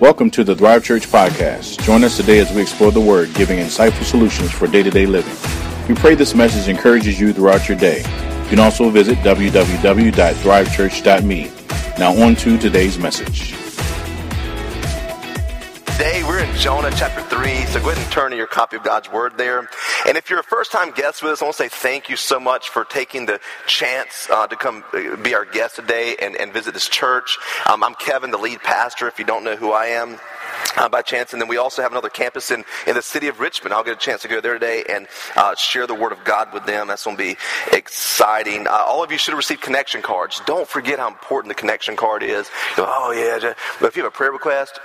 Welcome to the Thrive Church Podcast. Join us today as we explore the Word, giving insightful solutions for day to day living. We pray this message encourages you throughout your day. You can also visit www.thrivechurch.me. Now, on to today's message. Today we're in Jonah chapter 3, so go ahead and turn to your copy of God's Word there. And if you're a first time guest with us, I want to say thank you so much for taking the chance uh, to come uh, be our guest today and, and visit this church. Um, I'm Kevin, the lead pastor, if you don't know who I am uh, by chance. And then we also have another campus in, in the city of Richmond. I'll get a chance to go there today and uh, share the Word of God with them. That's going to be exciting. Uh, all of you should have received connection cards. Don't forget how important the connection card is. Oh, yeah. But if you have a prayer request,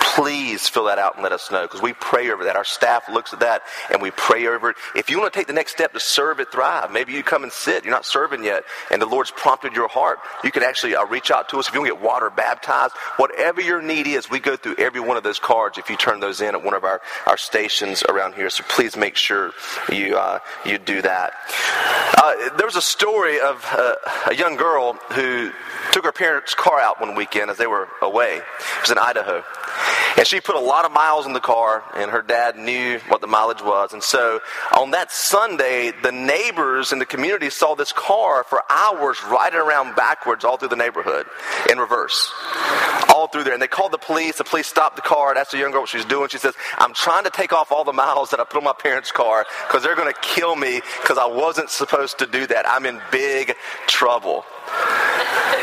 please fill that out and let us know because we pray over that. Our staff looks at that and we pray over it. If you want to take the next step to serve at Thrive, maybe you come and sit. You're not serving yet, and the Lord's prompted your heart. You can actually uh, reach out to us if you want to get water baptized. Whatever your need is, we go through every one of those cards if you turn those in at one of our, our stations around here. So please make sure you, uh, you do that. Uh, there was a story of uh, a young girl who took her parents' car out one weekend as they were away. It was in Idaho. And she put a lot of miles in the car, and her dad knew what the mileage was. And so on that Sunday, the neighbors in the community saw this car for hours riding around backwards all through the neighborhood in reverse. Through there. And they called the police. The police stopped the car and asked the young girl what she was doing. She says, I'm trying to take off all the miles that I put on my parents' car because they're going to kill me because I wasn't supposed to do that. I'm in big trouble.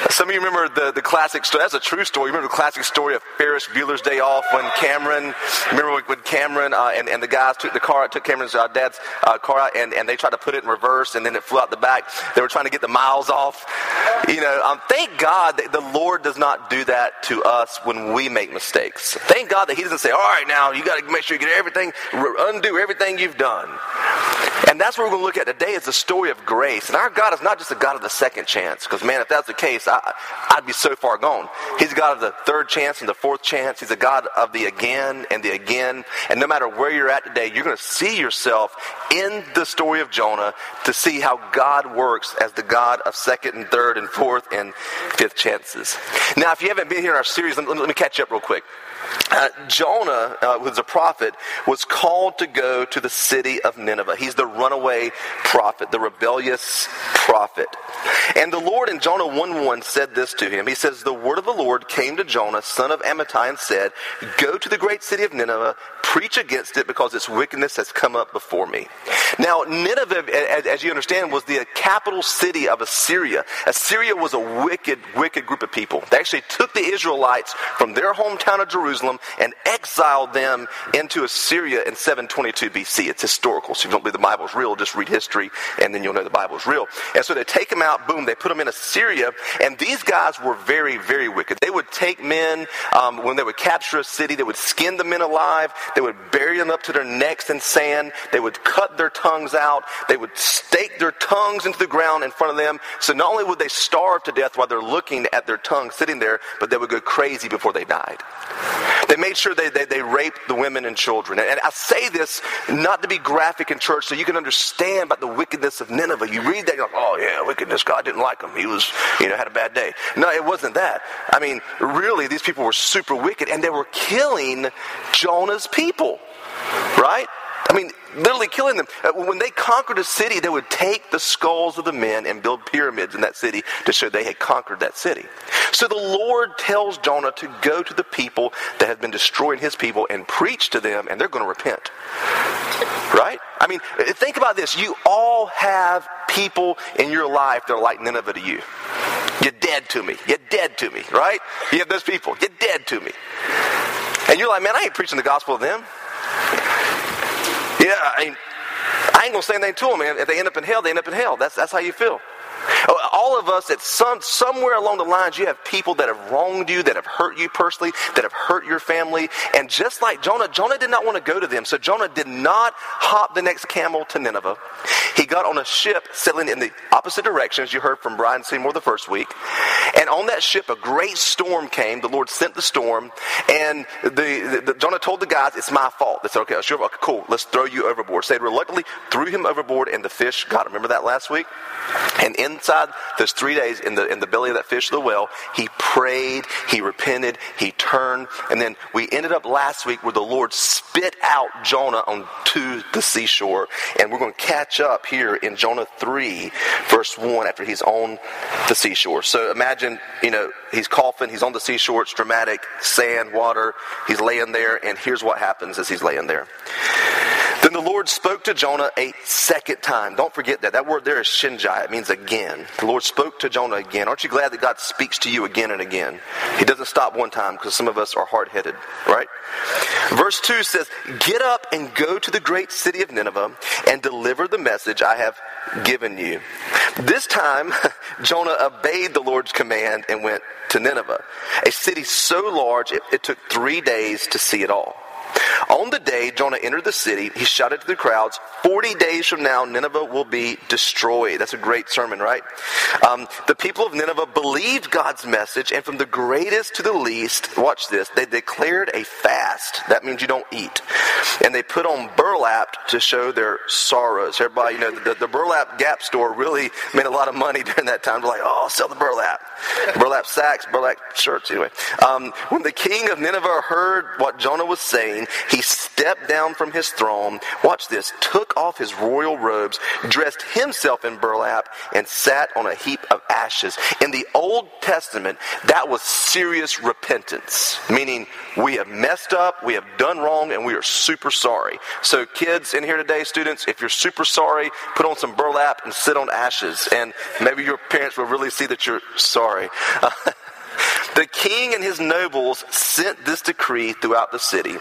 Some of you remember the, the classic story. That's a true story. You remember the classic story of Ferris Bueller's Day Off when Cameron, remember when Cameron uh, and, and the guys took the car, took Cameron's uh, dad's uh, car out and, and they tried to put it in reverse and then it flew out the back. They were trying to get the miles off. You know, um, thank God that the Lord does not do that to us when we make mistakes. Thank God that He doesn't say, all right, now you got to make sure you get everything, undo everything you've done. And that's what we're going to look at today is the story of grace. And our God is not just a God of the second chance, because man, if that's the case, I, I'd be so far gone. He's a God of the third chance and the fourth chance. He's a God of the again and the again. And no matter where you're at today, you're going to see yourself in the story of Jonah to see how God works as the God of second and third and fourth and fifth chances. Now, if you haven't been here in our series, let me, let me catch up real quick. Uh, Jonah, uh, who's a prophet, was called to go to the city of Nineveh. He's the runaway prophet, the rebellious prophet. And the Lord in Jonah 1 1 said this to him. He says, The word of the Lord came to Jonah, son of Amittai, and said, Go to the great city of Nineveh, preach against it, because its wickedness has come up before me. Now, Nineveh, as you understand, was the capital city of Assyria. Assyria was a wicked, wicked group of people. They actually took the Israelites from their hometown of Jerusalem and exiled them into Assyria in 722 BC. It's historical. So if you don't believe the Bible is real, just read history and then you'll know the Bible is real. And so they take them out, boom, they put them in Assyria. And these guys were very, very wicked. They would take men, um, when they would capture a city, they would skin the men alive. They would bury them up to their necks in sand. They would cut their tongues out. They would stake their tongues into the ground in front of them. So not only would they starve to death while they're looking at their tongue sitting there, but they would go crazy before they died. They made sure they, they, they raped the women and children. And I say this not to be graphic in church so you can understand about the wickedness of Nineveh. You read that, you're like, oh yeah, wickedness, God didn't like him. He was, you know, had a bad day. No, it wasn't that. I mean, really, these people were super wicked and they were killing Jonah's people. Right? I mean, literally killing them. Uh, when they conquered a city, they would take the skulls of the men and build pyramids in that city to show they had conquered that city. So the Lord tells Jonah to go to the people that have been destroying his people and preach to them, and they're going to repent. Right? I mean, uh, think about this. You all have people in your life that are like Nineveh to you. You're dead to me. You're dead to me, right? You have those people. You're dead to me. And you're like, man, I ain't preaching the gospel to them. Yeah, I, mean, I ain't gonna say anything to them. Man. If they end up in hell, they end up in hell. That's that's how you feel. Oh, all of us, at some somewhere along the lines, you have people that have wronged you, that have hurt you personally, that have hurt your family. And just like Jonah, Jonah did not want to go to them. So Jonah did not hop the next camel to Nineveh. He got on a ship sailing in the opposite direction, as you heard from Brian Seymour the first week. And on that ship, a great storm came. The Lord sent the storm, and the, the, the Jonah told the guys, "It's my fault." They said, "Okay, sure, okay, cool. Let's throw you overboard." So they reluctantly threw him overboard, and the fish got him. Remember that last week? And inside those three days, in the in the belly of that fish, the well, he prayed, he repented, he turned, and then we ended up last week where the Lord spit out Jonah onto the seashore, and we're going to catch up here in Jonah three, verse one, after he's on the seashore. So imagine, you know, he's coughing, he's on the seashore, it's dramatic, sand, water, he's laying there, and here's what happens as he's laying there. Then the Lord spoke to Jonah a second time. Don't forget that. That word there is shinjai. It means again. The Lord spoke to Jonah again. Aren't you glad that God speaks to you again and again? He doesn't stop one time because some of us are hard headed, right? Verse 2 says, Get up and go to the great city of Nineveh and deliver the message I have given you. This time, Jonah obeyed the Lord's command and went to Nineveh, a city so large it, it took three days to see it all. On the day Jonah entered the city, he shouted to the crowds, 40 days from now, Nineveh will be destroyed. That's a great sermon, right? Um, the people of Nineveh believed God's message, and from the greatest to the least, watch this, they declared a fast. That means you don't eat. And they put on burlap to show their sorrows. Everybody, you know, the, the burlap gap store really made a lot of money during that time. They're like, oh, sell the burlap. Burlap sacks, burlap shirts, anyway. Um, when the king of Nineveh heard what Jonah was saying, he stepped down from his throne, watch this, took off his royal robes, dressed himself in burlap, and sat on a heap of ashes. In the Old Testament, that was serious repentance, meaning we have messed up, we have done wrong, and we are super sorry. So, kids in here today, students, if you're super sorry, put on some burlap and sit on ashes, and maybe your parents will really see that you're sorry. The king and his nobles sent this decree throughout the city.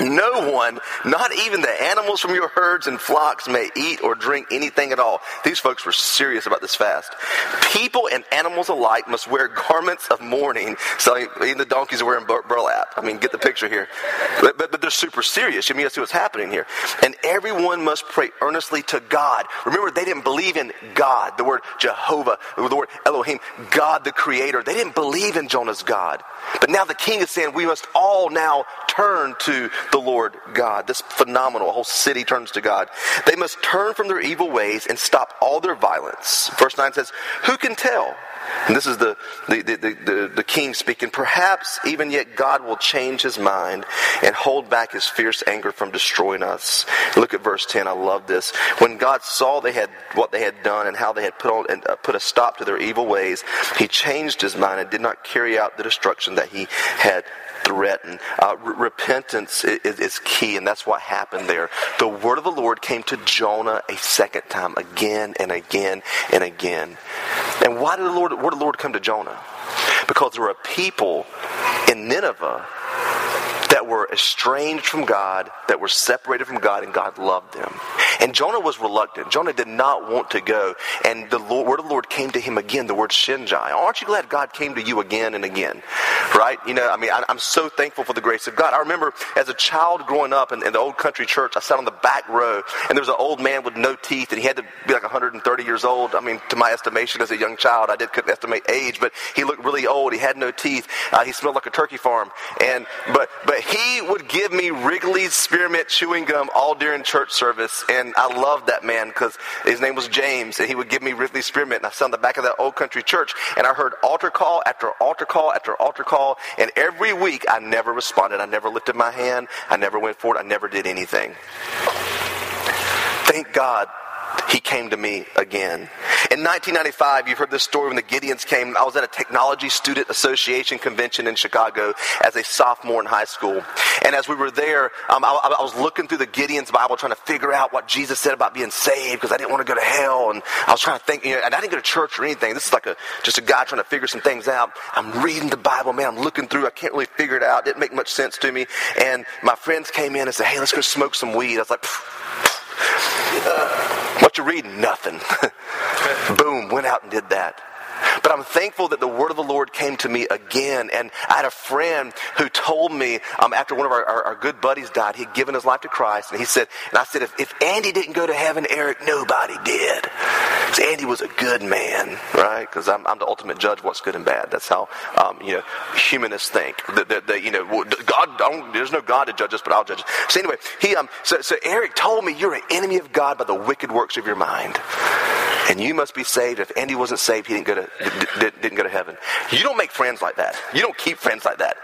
No one, not even the animals from your herds and flocks, may eat or drink anything at all. These folks were serious about this fast. People and animals alike must wear garments of mourning. So even the donkeys are wearing burlap. I mean, get the picture here. But, but, but they're super serious. You mean, see what's happening here. And everyone must pray earnestly to God. Remember, they didn't believe in God, the word Jehovah, the word Elohim, God the Creator. They didn't believe in Jonah's God. But now the king is saying we must all now turn to the Lord God. This phenomenal. A whole city turns to God. They must turn from their evil ways and stop all their violence. Verse 9 says, Who can tell? And this is the, the, the, the, the king speaking. Perhaps even yet God will change his mind and hold back his fierce anger from destroying us. Look at verse 10. I love this. When God saw they had what they had done and how they had put on and uh, put a stop to their evil ways, he changed his mind and did not carry out the destruction that he had threatened. Uh, repentance is, is, key, and that's what happened there. The word of the Lord came to Jonah a second time, again and again and again. And why did the Lord, where did the Lord come to Jonah? Because there were people in Nineveh that were estranged from God, that were separated from God, and God loved them. And Jonah was reluctant. Jonah did not want to go. And the Lord, word of the Lord came to him again, the word Shinjai. Aren't you glad God came to you again and again? Right? You know, I mean, I, am so thankful for the grace of God. I remember as a child growing up in, in, the old country church, I sat on the back row, and there was an old man with no teeth, and he had to be like 130 years old. I mean, to my estimation as a young child, I did couldn't estimate age, but he looked really old. He had no teeth. Uh, he smelled like a turkey farm. And but but he would give me Wrigley's spearmint chewing gum all during church service, and I loved that man because his name was James, and he would give me Wrigley's spearmint. And I sat on the back of that old country church, and I heard altar call after altar call after altar call, and every week I never responded. I never lifted my hand. I never went forward. I never did anything. Thank God he came to me again. In 1995, you've heard this story when the Gideons came. I was at a Technology Student Association convention in Chicago as a sophomore in high school. And as we were there, um, I, I, was looking through the Gideons Bible trying to figure out what Jesus said about being saved because I didn't want to go to hell. And I was trying to think, you know, and I didn't go to church or anything. This is like a, just a guy trying to figure some things out. I'm reading the Bible, man. I'm looking through. I can't really figure it out. It didn't make much sense to me. And my friends came in and said, hey, let's go smoke some weed. I was like, you reading? Nothing. Boom, went out and did that. But I'm thankful that the word of the Lord came to me again. And I had a friend who told me um, after one of our, our, our, good buddies died, he'd given his life to Christ. And he said, and I said, if, if Andy didn't go to heaven, Eric, nobody did. So Andy was a good man, right? Because I'm, I'm, the ultimate judge of what's good and bad. That's how, um, you know, humanists think. That, that, that you know, God, there's no God to judge us, but I'll judge. So anyway, he, um, so, so Eric told me you're an enemy of God by the wicked works of your mind and you must be saved. If Andy wasn't saved, he didn't go to, didn't go to heaven. You don't make friends like that. You don't keep friends like that.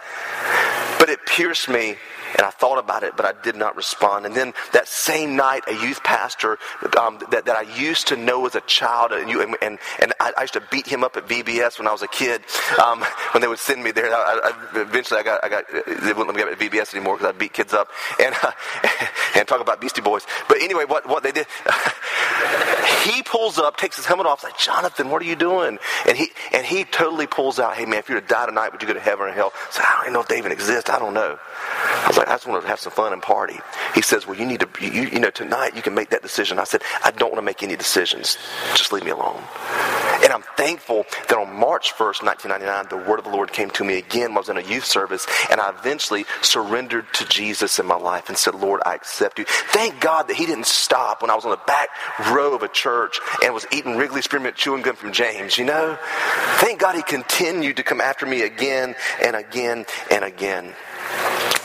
But it pierced me and I thought about it, but I did not respond. And then that same night, a youth pastor um, that, that I used to know as a child, and, you, and, and, and I, I, used to beat him up at VBS when I was a kid, um, when they would send me there. I, I, eventually, I got, I got, they wouldn't let me get at VBS anymore because I beat kids up and, uh, and talk about Beastie Boys. But anyway, what, what they did, he pulls up, takes his helmet off, like, Jonathan, what are you doing? And he, and he totally pulls out, hey man, if you were to die tonight, would you go to heaven or hell? So I don't even know if they even exist. I don't know. I was like, I just want to have some fun and party. He says, well, you need to, you, you know, tonight you can make that decision. I said, I don't want to make any decisions. Just leave me alone. And I'm thankful that on March 1st, 1999, the word of the Lord came to me again I was in a youth service, and I eventually surrendered to Jesus in my life and said, Lord, I accept Thank God that He didn't stop when I was on the back row of a church and was eating Wrigley Spearmint chewing gum from James, you know? Thank God He continued to come after me again and again and again.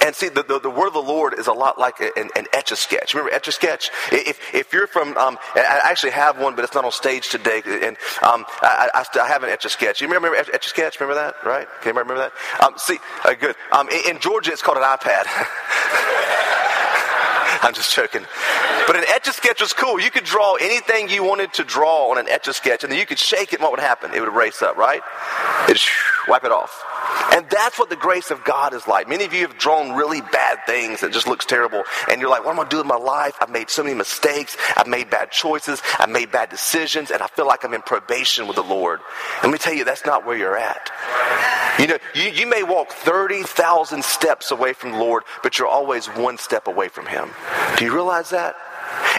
And see, the, the, the, word of the Lord is a lot like an, an etch a sketch. Remember etch a sketch? If, if you're from, um, I actually have one, but it's not on stage today. And um, I, I, I, have an etch a sketch. You remember etch a sketch? Remember that? Right? Can you remember that? Um, see, uh, good. Um, in Georgia, it's called an iPad. I'm just joking. But an etch a sketch was cool. You could draw anything you wanted to draw on an etch a sketch, and then you could shake it, and what would happen? It would erase up, right? It'd wipe it off. And that's what the grace of God is like. Many of you have drawn really bad things that just looks terrible. And you're like, what am I going to do with my life? I've made so many mistakes. I've made bad choices. I've made bad decisions. And I feel like I'm in probation with the Lord. Let me tell you, that's not where you're at. You know, you, you may walk 30,000 steps away from the Lord, but you're always one step away from Him. Do you realize that?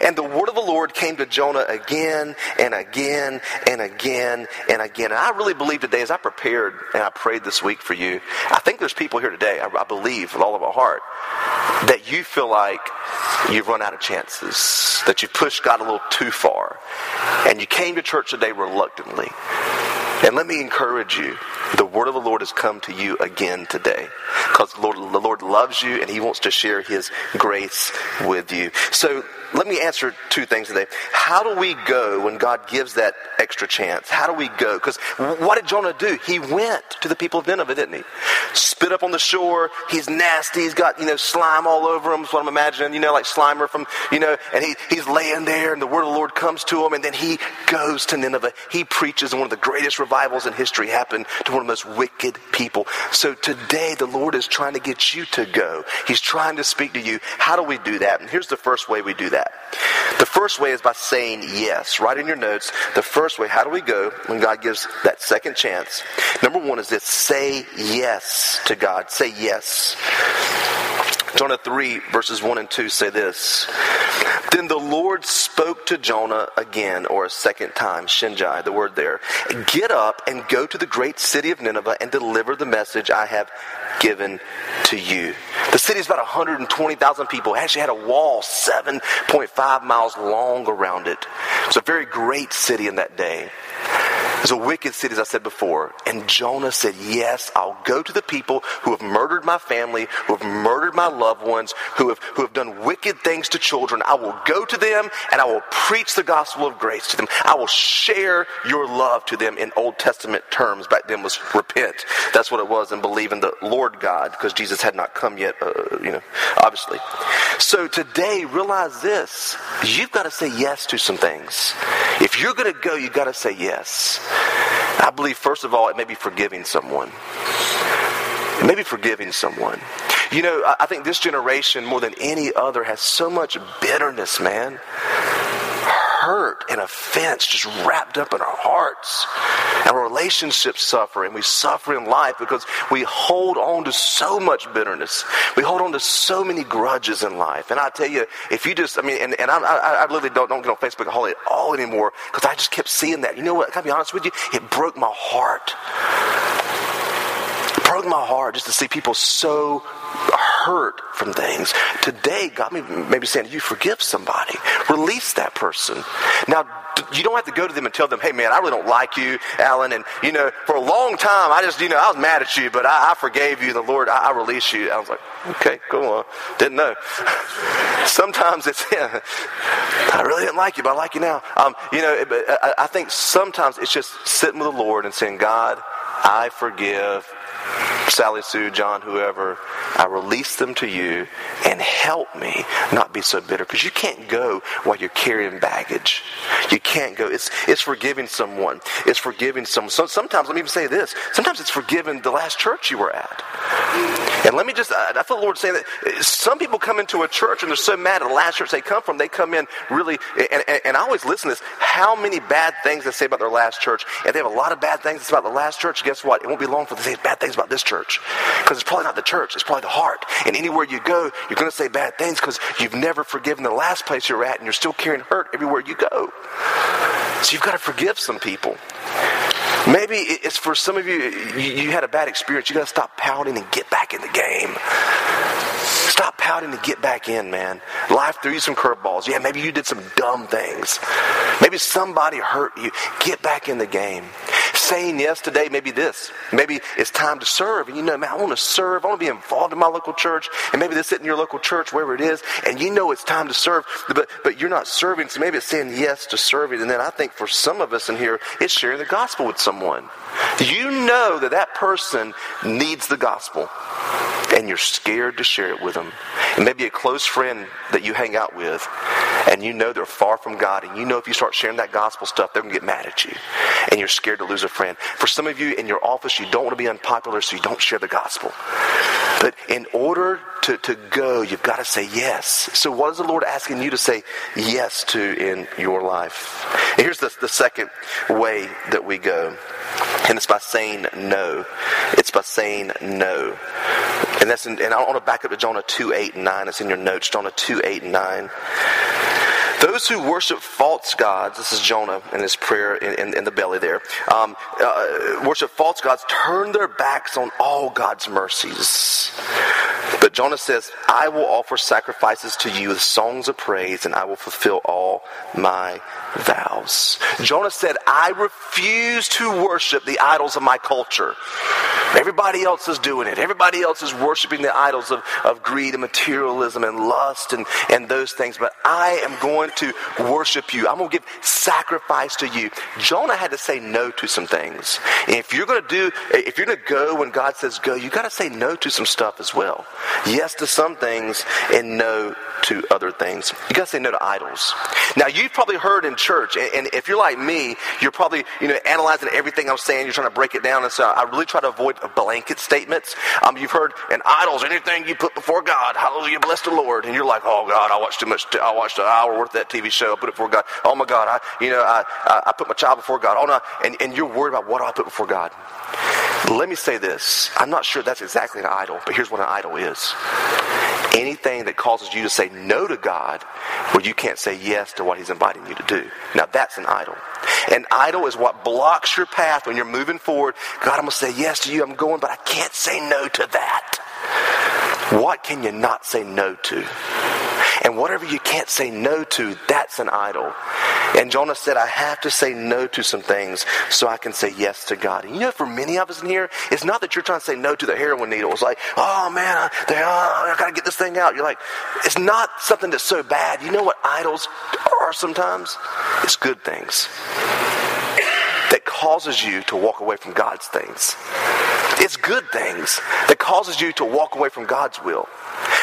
And the word of the Lord came to Jonah again and again and again and again. And I really believe today, as I prepared and I prayed this week for you, I think there's people here today, I, I believe with all of our heart, that you feel like you've run out of chances, that you've pushed God a little too far, and you came to church today reluctantly. And let me encourage you. The word of the Lord has come to you again today. Because the Lord, the Lord loves you and He wants to share His grace with you. So let me answer two things today. How do we go when God gives that extra chance? How do we go? Because what did Jonah do? He went to the people of Nineveh, didn't he? Spit up on the shore. He's nasty. He's got, you know, slime all over him. That's what I'm imagining, you know, like Slimer from, you know, and he, he's laying there and the word of the Lord comes to him and then he goes to Nineveh. He preaches and one of the greatest revivals in history happened to one of the most wicked people. So today the Lord is trying to get you to go. He's trying to speak to you. How do we do that? And here's the first way we do that that? The first way is by saying yes. Write in your notes the first way. How do we go when God gives that second chance? Number one is this say yes to God. Say yes. Jonah 3, verses 1 and 2 say this Then the Lord spoke to Jonah again, or a second time, Shinjai, the word there. Get up and go to the great city of Nineveh and deliver the message I have given to you. The city is about 120,000 people. It actually had a wall 7.5 miles long around it. It was a very great city in that day. It's a wicked city, as I said before. And Jonah said, Yes, I'll go to the people who have murdered my family, who have murdered my loved ones, who have, who have done wicked things to children. I will go to them and I will preach the gospel of grace to them. I will share your love to them in Old Testament terms. Back then was repent. That's what it was and believe in the Lord God because Jesus had not come yet, uh, you know, obviously. So today, realize this. You've got to say yes to some things. If you're going to go, you've got to say yes. I believe, first of all, it may be forgiving someone. It may be forgiving someone. You know, I think this generation, more than any other, has so much bitterness, man. Hurt and offense just wrapped up in our hearts. Our relationships suffer and we suffer in life because we hold on to so much bitterness. We hold on to so many grudges in life. And I tell you, if you just, I mean, and, and I, I, I literally don't, don't get on Facebook at all anymore because I just kept seeing that. You know what? I gotta be honest with you, it broke my heart. It broke my heart just to see people so hurt from things. Today, God may, may be saying, you forgive somebody. Release that person. Now, you don't have to go to them and tell them, hey man, I really don't like you, Alan. And you know, for a long time, I just, you know, I was mad at you, but I, I forgave you. The Lord, I, I release you. I was like, okay, go on. Didn't know. sometimes it's, yeah, I really didn't like you, but I like you now. Um, you know, I, I think sometimes it's just sitting with the Lord and saying, God, I forgive Sally Sue, John, whoever, I release them to you and help me not be so bitter. Because you can't go while you're carrying baggage. You can't go. It's, it's forgiving someone. It's forgiving someone. So sometimes, let me even say this. Sometimes it's forgiving the last church you were at. And let me just, I feel the Lord saying that eh, some people come into a church and they're so mad at the last church they come from, they come in really, eh, and, and, and I always listen to this, how many bad things they say about their last church. And they have a lot of bad things about the last church. Guess what? It won't be long for they say bad things about this church. Because it's probably not the church, it's probably the heart. And anywhere you go, you're going to say bad things because you've never forgiven the last place you're at and you're still carrying hurt everywhere you go. So you've got to forgive some people. Maybe it's for some of you, you had a bad experience. You got to stop pouting and get back in the game. Stop pouting and get back in, man. Life threw you some curveballs. Yeah, maybe you did some dumb things. Maybe somebody hurt you. Get back in the game. Saying yes today, maybe this. Maybe it's time to serve. And you know, man, I want to serve. I want to be involved in my local church. And maybe this in your local church, wherever it is. And you know it's time to serve, but, but you're not serving. So maybe it's saying yes to serving. And then I think for some of us in here, it's sharing the gospel with someone. You know that that person needs the gospel and you're scared to share it with them. And maybe a close friend that you hang out with, and you know they're far from God, and you know if you start sharing that gospel stuff, they're going to get mad at you, and you're scared to lose a friend. For some of you in your office, you don't want to be unpopular, so you don't share the gospel. But in order to, to go, you've got to say yes. So, what is the Lord asking you to say yes to in your life? And here's the, the second way that we go, and it's by saying no. It's by saying no. And that's in, and I want to back up to Jonah 2, 8, and 9. It's in your notes, Jonah 2, 8, and 9. Those who worship false gods, this is Jonah in his prayer in, in, in the belly there, um, uh, worship false gods, turn their backs on all God's mercies. But Jonah says, I will offer sacrifices to you with songs of praise, and I will fulfill all my vows. Jonah said, I refuse to worship the idols of my culture. Everybody else is doing it. Everybody else is worshiping the idols of, of greed and materialism and lust and, and those things. But I am going to worship you. I'm going to give sacrifice to you. Jonah had to say no to some things. And if you're going to do, if you're going to go when God says go, you got to say no to some stuff as well. Yes to some things and no to other things. You got to say no to idols. Now, you've probably heard in church, and if you're like me, you're probably, you know, analyzing everything I'm saying. You're trying to break it down. And so I really try to avoid blanket statements. Um, you've heard, and idols, anything you put before God, hallelujah, bless the Lord. And you're like, oh God, I watched too much, I watched an hour worth of that TV show. I put it before God. Oh my God, I, you know, I, I, I put my child before God. Oh no, and, and you're worried about what I put before God. Let me say this. I'm not sure that's exactly an idol, but here's what an idol is anything that causes you to say no to God where you can't say yes to what He's inviting you to do. Now, that's an idol. An idol is what blocks your path when you're moving forward. God, I'm going to say yes to you. I'm going, but I can't say no to that. What can you not say no to? Whatever you can't say no to, that's an idol. And Jonah said, I have to say no to some things so I can say yes to God. And you know, for many of us in here, it's not that you're trying to say no to the heroin needle. It's like, oh man, I, they, oh, I got to get this thing out. You're like, it's not something that's so bad. You know what idols are sometimes? It's good things that causes you to walk away from God's things. It's good things that causes you to walk away from God's will.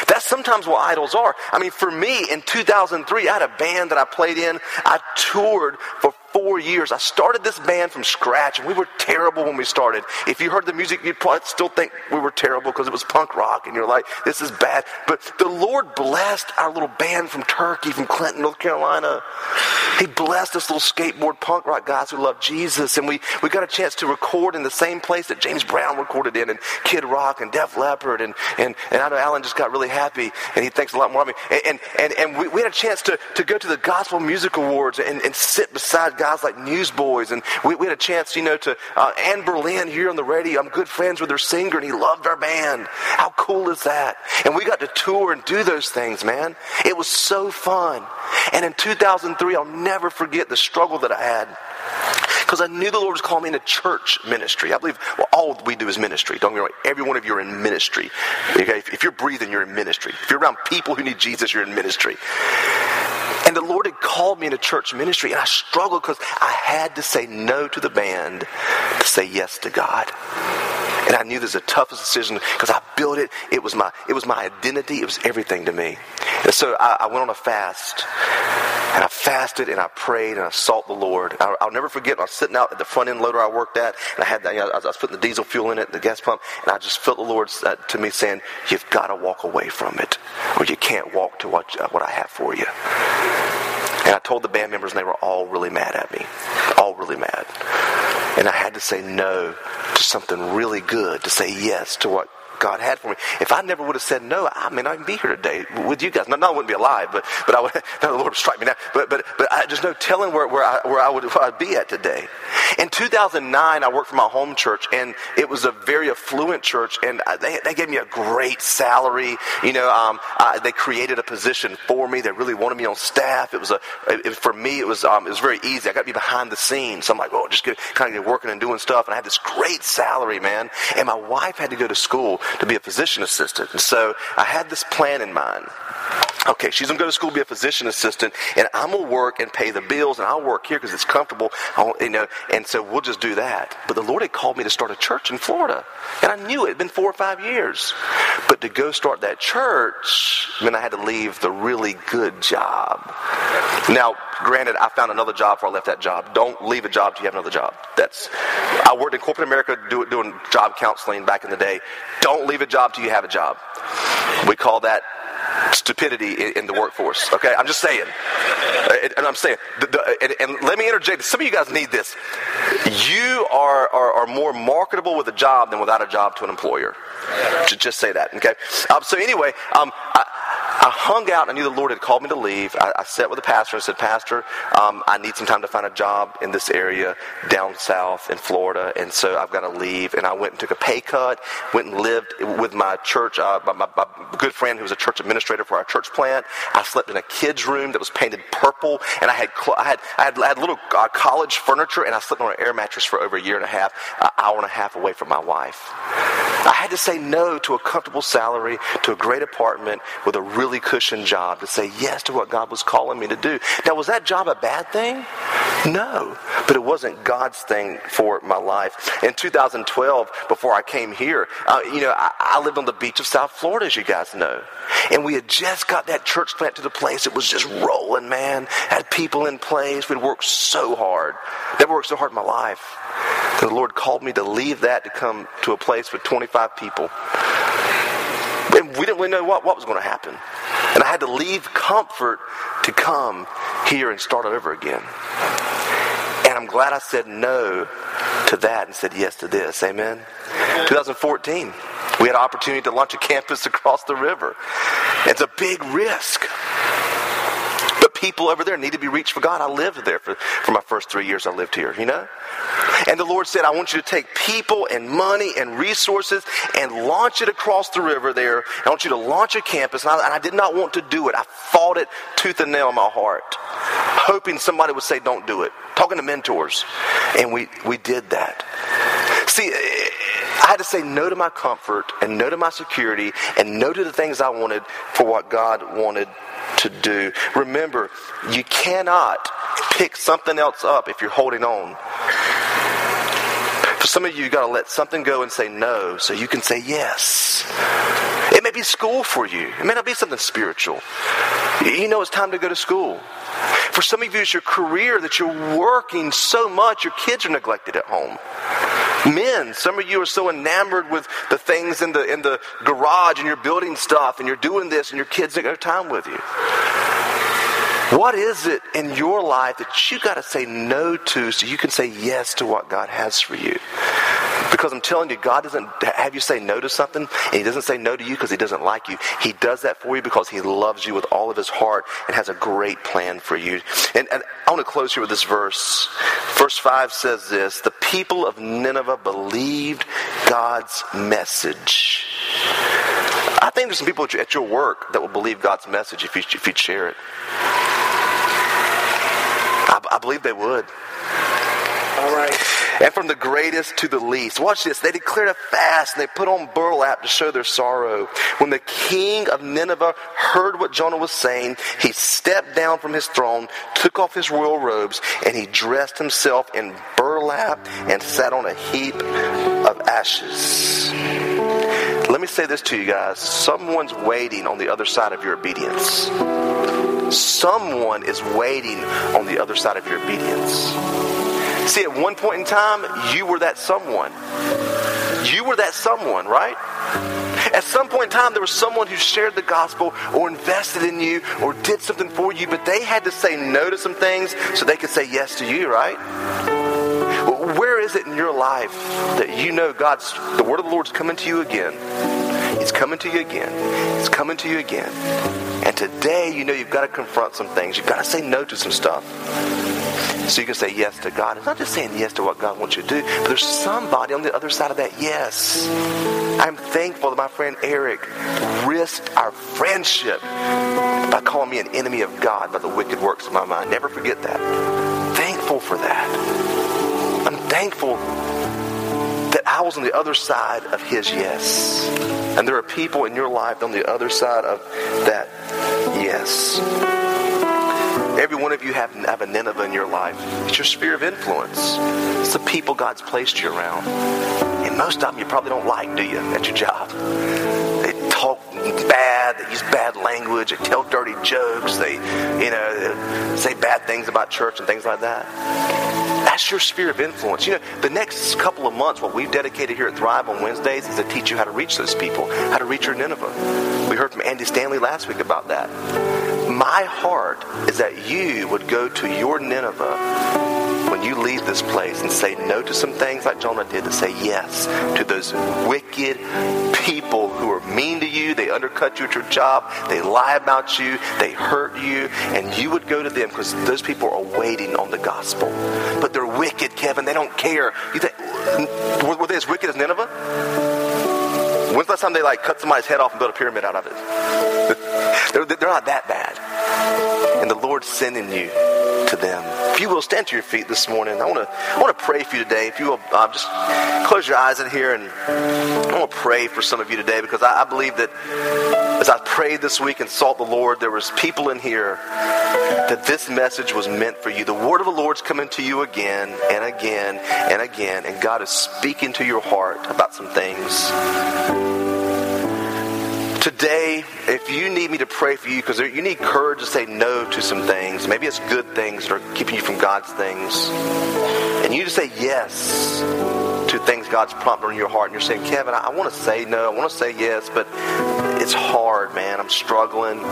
That's sometimes what idols are. I mean, for me in 2003, I had a band that I played in. I toured for four years. I started this band from scratch, and we were terrible when we started. If you heard the music, you'd probably still think we were terrible because it was punk rock, and you're like, this is bad. But the Lord blessed our little band from Turkey, from Clinton, North Carolina. He blessed us little skateboard punk rock guys who love Jesus, and we, we got a chance to record in the same place that James Brown recorded in, and Kid Rock, and Def Leppard, and, and, and I know Alan just got really happy, and he thinks a lot more of me. And, and, and we, we had a chance to, to go to the Gospel Music Awards and, and sit beside guys like Newsboys, and we, we had a chance, you know, to uh, Anberlin here on the radio. I'm good friends with her singer, and he loved our band. How cool is that? And we got to tour and do those things, man. It was so fun. And in 2003, I'll never forget the struggle that I had because I knew the Lord was calling me into church ministry. I believe well, all we do is ministry. Don't get me wrong. Every one of you are in ministry. Okay? If, if you're breathing, you're in ministry. If you're around people who need Jesus, you're in ministry. The Lord had called me into church ministry, and I struggled because I had to say no to the band to say yes to God. And I knew this was the toughest decision because I built it. It was my it was my identity. It was everything to me. And so I, I went on a fast. And I fasted and I prayed and I sought the Lord. I, will never forget. I was sitting out at the front end loader I worked at, and I had that. You know, I, was, putting the diesel fuel in it, the gas pump, and I just felt the Lord uh, to me saying, "You've got to walk away from it, or you can't walk to what uh, what I have for you." And I told the band members, and they were all really mad at me. All really mad. And I had to say no to something really good, to say yes to what God had for me. If I never would have said no, I may not even be here today with you guys. Not, not I wouldn't be alive, but but I would. the Lord would strike me now. But but but I, there's no telling where, where I where I would where I'd be at today. In 2009, I worked for my home church, and it was a very affluent church, and they they gave me a great salary. You know, um, I, they created a position for me. They really wanted me on staff. It was a it, for me. It was um, it was very easy. I got to be behind the scenes. So I'm like, oh, just get, kind of get working and doing stuff. And I had this great salary, man. And my wife had to go to school to be a physician assistant. And so I had this plan in mind. Okay, she's gonna go to school, be a physician assistant, and I'm gonna work and pay the bills, and I'll work here because it's comfortable, you know. And so we'll just do that. But the Lord had called me to start a church in Florida, and I knew it had been four or five years. But to go start that church meant I had to leave the really good job. Now, granted, I found another job before I left that job. Don't leave a job till you have another job. That's I worked in corporate America doing job counseling back in the day. Don't leave a job till you have a job. We call that stupidity in, the workforce. Okay, I'm just saying, and I'm saying, and, and, let me interject. Some of you guys need this. You are, are, are more marketable with a job than without a job to an employer. Just say that. Okay. Um, so anyway, um, I, I hung out. I knew the Lord had called me to leave. I, I sat with the pastor and said, Pastor, um, I need some time to find a job in this area down south in Florida, and so I've got to leave. And I went and took a pay cut, went and lived with my church, uh, my, my, my, good friend who was a church administrator for our church plant. I slept in a kid's room that was painted purple, and I had, cl- I had, I had, I had little uh, college furniture, and I slept on an air mattress for over a year and a half, an hour and a half away from my wife. I had to say no to a comfortable salary, to a great apartment with a really cushioned job to say yes to what God was calling me to do. Now, was that job a bad thing? No, but it wasn't God's thing for my life. In 2012, before I came here, uh, you know, I, I lived on the beach of South Florida, as you guys know. And we had just got that church plant to the place. It was just rolling, man. Had people in place. We'd worked so hard. Never worked so hard in my life. The Lord called me to leave that to come to a place with 25 people. And we didn't really know what, what was going to happen. And I had to leave comfort to come here and start over again. And I'm glad I said no to that and said yes to this. Amen. 2014, we had an opportunity to launch a campus across the river. It's a big risk But people over there need to be reached for God. I lived there for, for my first three years I lived here, you know? And the Lord said, I want you to take people and money and resources and launch it across the river there. I want you to launch a campus. And I, and I did not want to do it. I fought it tooth and nail in my heart, hoping somebody would say, don't do it. Talking to mentors. And we, we did that. See, I had to say no to my comfort and no to my security and no to the things I wanted for what God wanted to do. Remember, you cannot pick something else up if you're holding on. Some of you, you got to let something go and say no so you can say yes. It may be school for you, it may not be something spiritual. You know it's time to go to school. For some of you, it's your career that you're working so much, your kids are neglected at home. Men, some of you are so enamored with the things in the in the garage and you're building stuff and you're doing this and your kids don't have time with you. What is it in your life that you got to say no to so you can say yes to what God has for you? Because I'm telling you, God doesn't have you say no to something, and He doesn't say no to you because He doesn't like you. He does that for you because He loves you with all of His heart and has a great plan for you. And, and I want to close here with this verse. Verse 5 says this The people of Nineveh believed God's message. I think there's some people at your work that will believe God's message if you if you'd share it. I, believe they would. All right. And from the greatest to the least. Watch this. They declared a fast and they put on burlap to show their sorrow. When the king of Nineveh heard what Jonah was saying, he stepped down from his throne, took off his royal robes, and he dressed himself in burlap and sat on a heap of ashes. Let me say this to you guys. Someone's waiting on the other side of your obedience. Someone is waiting on the other side of your obedience. See, at one point in time, you were that someone. You were that someone, right? At some point in time, there was someone who shared the gospel or invested in you or did something for you, but they had to say no to some things so they could say yes to you, right? Where is it in your life that you know God's, the word of the Lord's coming to you again? It's coming to you again. It's coming to you again. And today, you know you've got to confront some things. You've got to say no to some stuff. So you can say yes to God. It's not just saying yes to what God wants you to do, but there's somebody on the other side of that yes. I'm thankful that my friend Eric risked our friendship by calling me an enemy of God by the wicked works of my mind. Never forget that. Thankful for that. I'm thankful that I was on the other side of his yes. And there are people in your life on the other side of that yes. Every one of you have, have a Nineveh in your life. It's your sphere of influence. It's the people God's placed you around. And most of them you probably don't like, do you, at your job? Bad, they use bad language, they tell dirty jokes, they, you know, say bad things about church and things like that. That's your sphere of influence. You know, the next couple of months, what we've dedicated here at Thrive on Wednesdays is to teach you how to reach those people, how to reach your Nineveh. We heard from Andy Stanley last week about that. My heart is that you would go to your Nineveh when you leave this place and say no to some things like Jonah did, to say yes to those wicked people who are mean to you, they undercut you at your job, they lie about you, they hurt you, and you would go to them because those people are waiting on the gospel. But they're wicked, Kevin. They don't care. You think were they as wicked as Nineveh? When's the last time they like cut somebody's head off and built a pyramid out of it? they're, they're not that bad. And the Lord's sending you to them. If you will stand to your feet this morning, I want to I want to pray for you today. If you will uh, just close your eyes in here, and I want to pray for some of you today because I, I believe that as I prayed this week and sought the Lord, there was people in here that this message was meant for you. The word of the Lord's coming to you again and again and again, and God is speaking to your heart about some things. Today, if you need me to pray for you because you need courage to say no to some things, maybe it's good things that are keeping you from God's things, and you just say yes to things God's prompting in your heart, and you're saying, Kevin, I, I want to say no, I want to say yes, but it's hard, man. I'm struggling.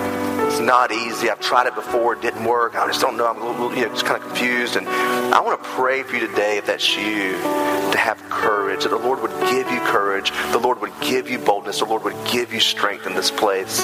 It's not easy. I've tried it before. It didn't work. I just don't know. I'm a little, you know, just kind of confused. And I want to pray for you today, if that's you, to have courage. That the Lord would give you courage. The Lord would give you boldness. The Lord would give you strength in this place.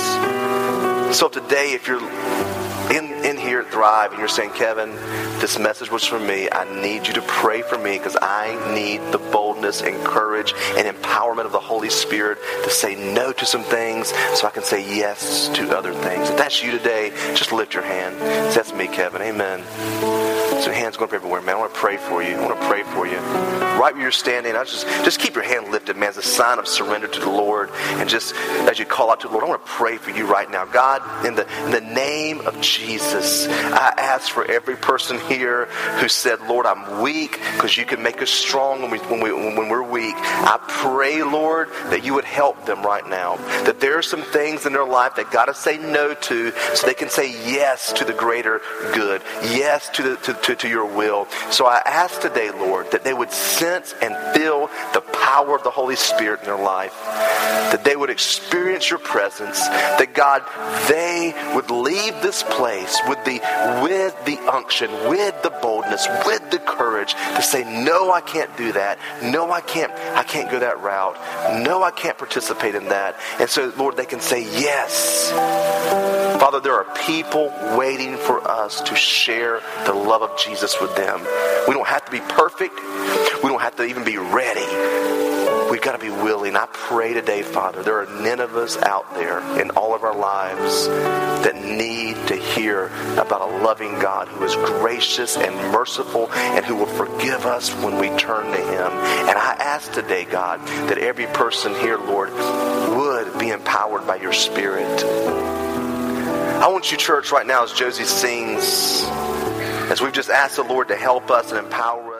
So today, if you're in, in here Thrive and you're saying, Kevin, this message was for me, I need you to pray for me because I need the boldness and courage and empowerment of the Holy Spirit to say no to some things so I can say yes to other things. If that's you today, just lift your hand. That's me, Kevin. Amen. So hands going up everywhere, man. I want to pray for you. I want to pray for you. Right where you're standing, I just just keep your hand lifted, man, as a sign of surrender to the Lord. And just as you call out to the Lord, I want to pray for you right now. God, in the in the name of Jesus, I ask for every person here who said, Lord, I'm weak, because you can make us strong when, we, when, we, when we're weak. I pray, Lord, that you would help them right now. That there are some things in their life that got to say no to so they can say yes to the greater good, yes to, the, to, to, to your will. So I ask today, Lord, that they would sense and feel the power of the Holy Spirit in their life, that they would experience your presence, that God, they would leave this place with the with the unction, with the boldness, with the courage to say, No, I can't do that. No, I can't, I can't go that route. No, I can't participate in that. And so, Lord, they can say yes. Father, there are people waiting for us to share the love of Jesus with them. We don't have to be perfect. We don't have to even be ready. We've got to be willing. I pray today, Father, there are Ninevehs out there in all of our lives that need to hear about a loving God who is gracious and merciful and who will forgive us when we turn to Him. And I ask today, God, that every person here, Lord, would be empowered by your Spirit. I want you, church, right now, as Josie sings, as we've just asked the Lord to help us and empower us.